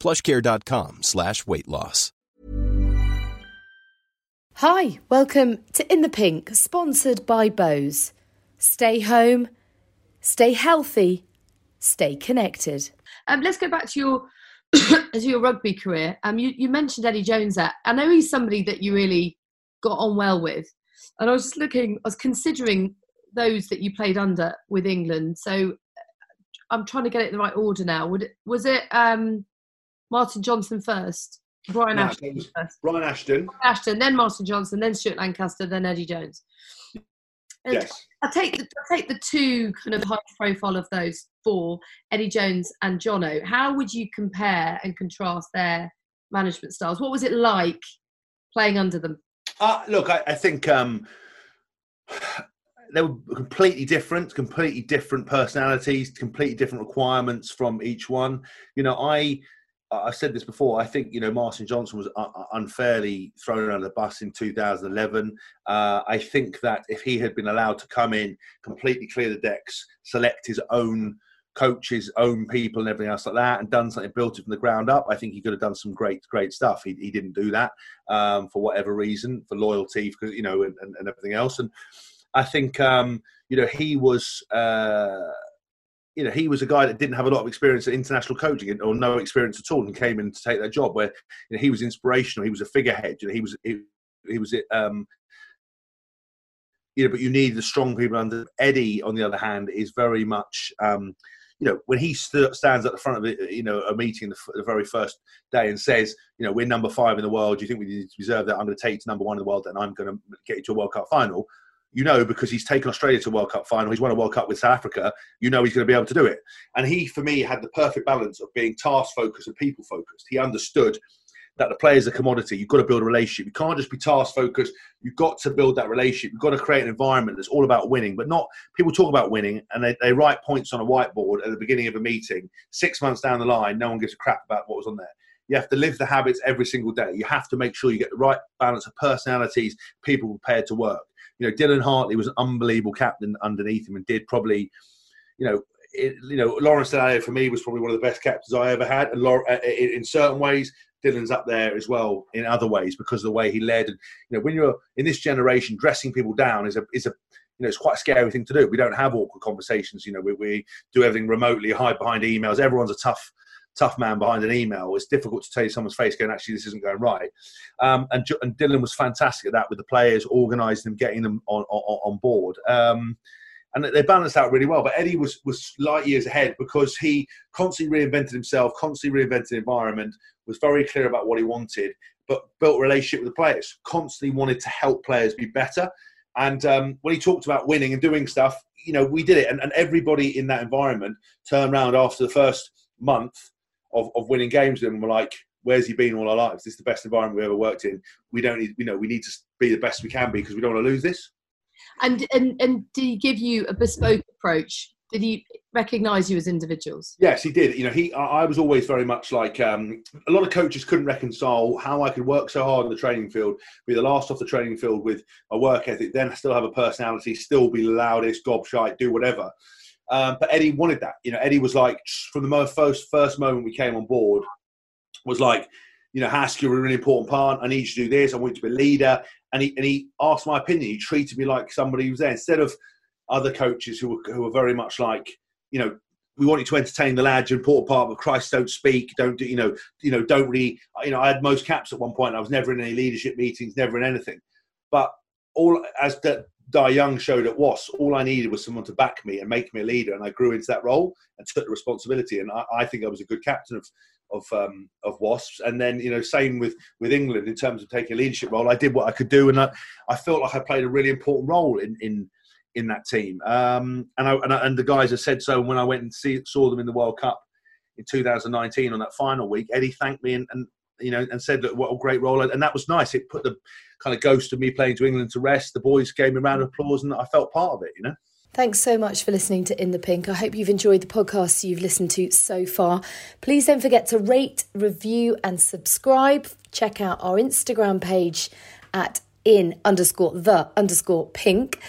plushcare.com slash weight loss. Hi, welcome to In the Pink, sponsored by Bose. Stay home, stay healthy, stay connected. Um, let's go back to your to your rugby career. Um, you, you mentioned Eddie Jones. There, I know he's somebody that you really got on well with, and I was just looking. I was considering those that you played under with England. So I'm trying to get it in the right order now. Would it, was it um, Martin Johnson first? Brian No, Ashton first. Brian Ashton. Ashton, then Martin Johnson, then Stuart Lancaster, then Eddie Jones. And Yes. I take the I take the two kind of high profile of those four, Eddie Jones and Jono. How would you compare and contrast their management styles? What was it like playing under them? Uh, look, I, I think um, they were completely different, completely different personalities, completely different requirements from each one. You know, I I said this before. I think you know Martin Johnson was uh, unfairly thrown under the bus in 2011. Uh, I think that if he had been allowed to come in, completely clear the decks, select his own coaches, own people, and everything else like that, and done something, built it from the ground up, I think he could have done some great, great stuff. He, he didn't do that um, for whatever reason, for loyalty, because you know, and, and, and everything else. And I think um, you know he was. Uh, you know, he was a guy that didn't have a lot of experience at international coaching or no experience at all, and came in to take that job. Where you know, he was inspirational, he was a figurehead. You know, he was he, he was um, you know, but you need the strong people under. Eddie, on the other hand, is very much. Um, you know, when he st- stands at the front of it, you know, a meeting the, f- the very first day and says, you know, we're number five in the world. Do you think we deserve that? I'm going to take you to number one in the world, and I'm going to get you to a World Cup final you know, because he's taken Australia to World Cup final, he's won a World Cup with South Africa, you know he's going to be able to do it. And he, for me, had the perfect balance of being task focused and people focused. He understood that the player is a commodity. You've got to build a relationship. You can't just be task focused. You've got to build that relationship. You've got to create an environment that's all about winning, but not people talk about winning and they, they write points on a whiteboard at the beginning of a meeting. Six months down the line, no one gives a crap about what was on there. You have to live the habits every single day. You have to make sure you get the right balance of personalities, people prepared to work you know, Dylan Hartley was an unbelievable captain underneath him and did probably, you know, it, you know, Lawrence Dallaglio for me was probably one of the best captains I ever had. And uh, in, in certain ways, Dylan's up there as well in other ways because of the way he led. And you know, when you're in this generation, dressing people down is a is a you know, it's quite a scary thing to do. We don't have awkward conversations. You know, we, we do everything remotely, hide behind emails. Everyone's a tough tough man behind an email. It's difficult to tell you someone's face going, actually, this isn't going right. Um, and, and Dylan was fantastic at that with the players, organising them, getting them on, on, on board. Um, and they balanced out really well. But Eddie was, was light years ahead because he constantly reinvented himself, constantly reinvented the environment, was very clear about what he wanted, but built a relationship with the players, constantly wanted to help players be better. And um, when he talked about winning and doing stuff, you know, we did it. And, and everybody in that environment turned around after the first month of, of winning games with him and we're like, where's he been all our lives? This is the best environment we ever worked in. We don't need, you know, we need to be the best we can be because we don't want to lose this. And and and did he give you a bespoke approach? Did he recognise you as individuals? Yes, he did. You know, he. I I was always very much like um, a lot of coaches couldn't reconcile how I could work so hard in the training field, be the last off the training field with a work ethic, then still have a personality, still be the loudest, gobshite, do whatever. Um, but Eddie wanted that. You know, Eddie was like from the first first moment we came on board, was like, you know, Hask, you're a really important part. I need you to do this. I want you to be a leader. And he and he asked my opinion. He treated me like somebody who was there instead of other coaches who were who were very much like, you know, we want you to entertain the lads. You're an important part, but Christ don't speak. Don't do, you know? You know, don't really. You know, I had most caps at one point. I was never in any leadership meetings, never in anything. But all as the Dai Young showed at Wasps, all I needed was someone to back me and make me a leader, and I grew into that role and took the responsibility. And I, I think I was a good captain of of um, of Wasps. And then you know, same with with England in terms of taking a leadership role. I did what I could do, and I, I felt like I played a really important role in in in that team. Um, and I, and, I, and the guys have said so And when I went and see, saw them in the World Cup in 2019 on that final week. Eddie thanked me and, and you know and said that what a great role, and that was nice. It put the kind of ghost of me playing to England to rest. The boys gave me a round of applause, and I felt part of it. You know. Thanks so much for listening to In the Pink. I hope you've enjoyed the podcast you've listened to so far. Please don't forget to rate, review, and subscribe. Check out our Instagram page at in underscore the underscore pink.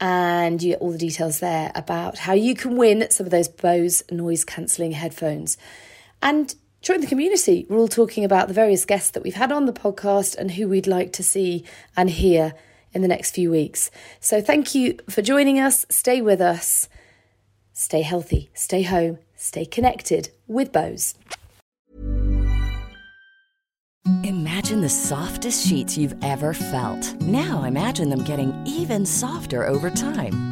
And you get all the details there about how you can win some of those Bose noise cancelling headphones. And join the community. We're all talking about the various guests that we've had on the podcast and who we'd like to see and hear in the next few weeks. So thank you for joining us. Stay with us. Stay healthy, stay home, stay connected with Bose. Imagine the softest sheets you've ever felt. Now imagine them getting even softer over time.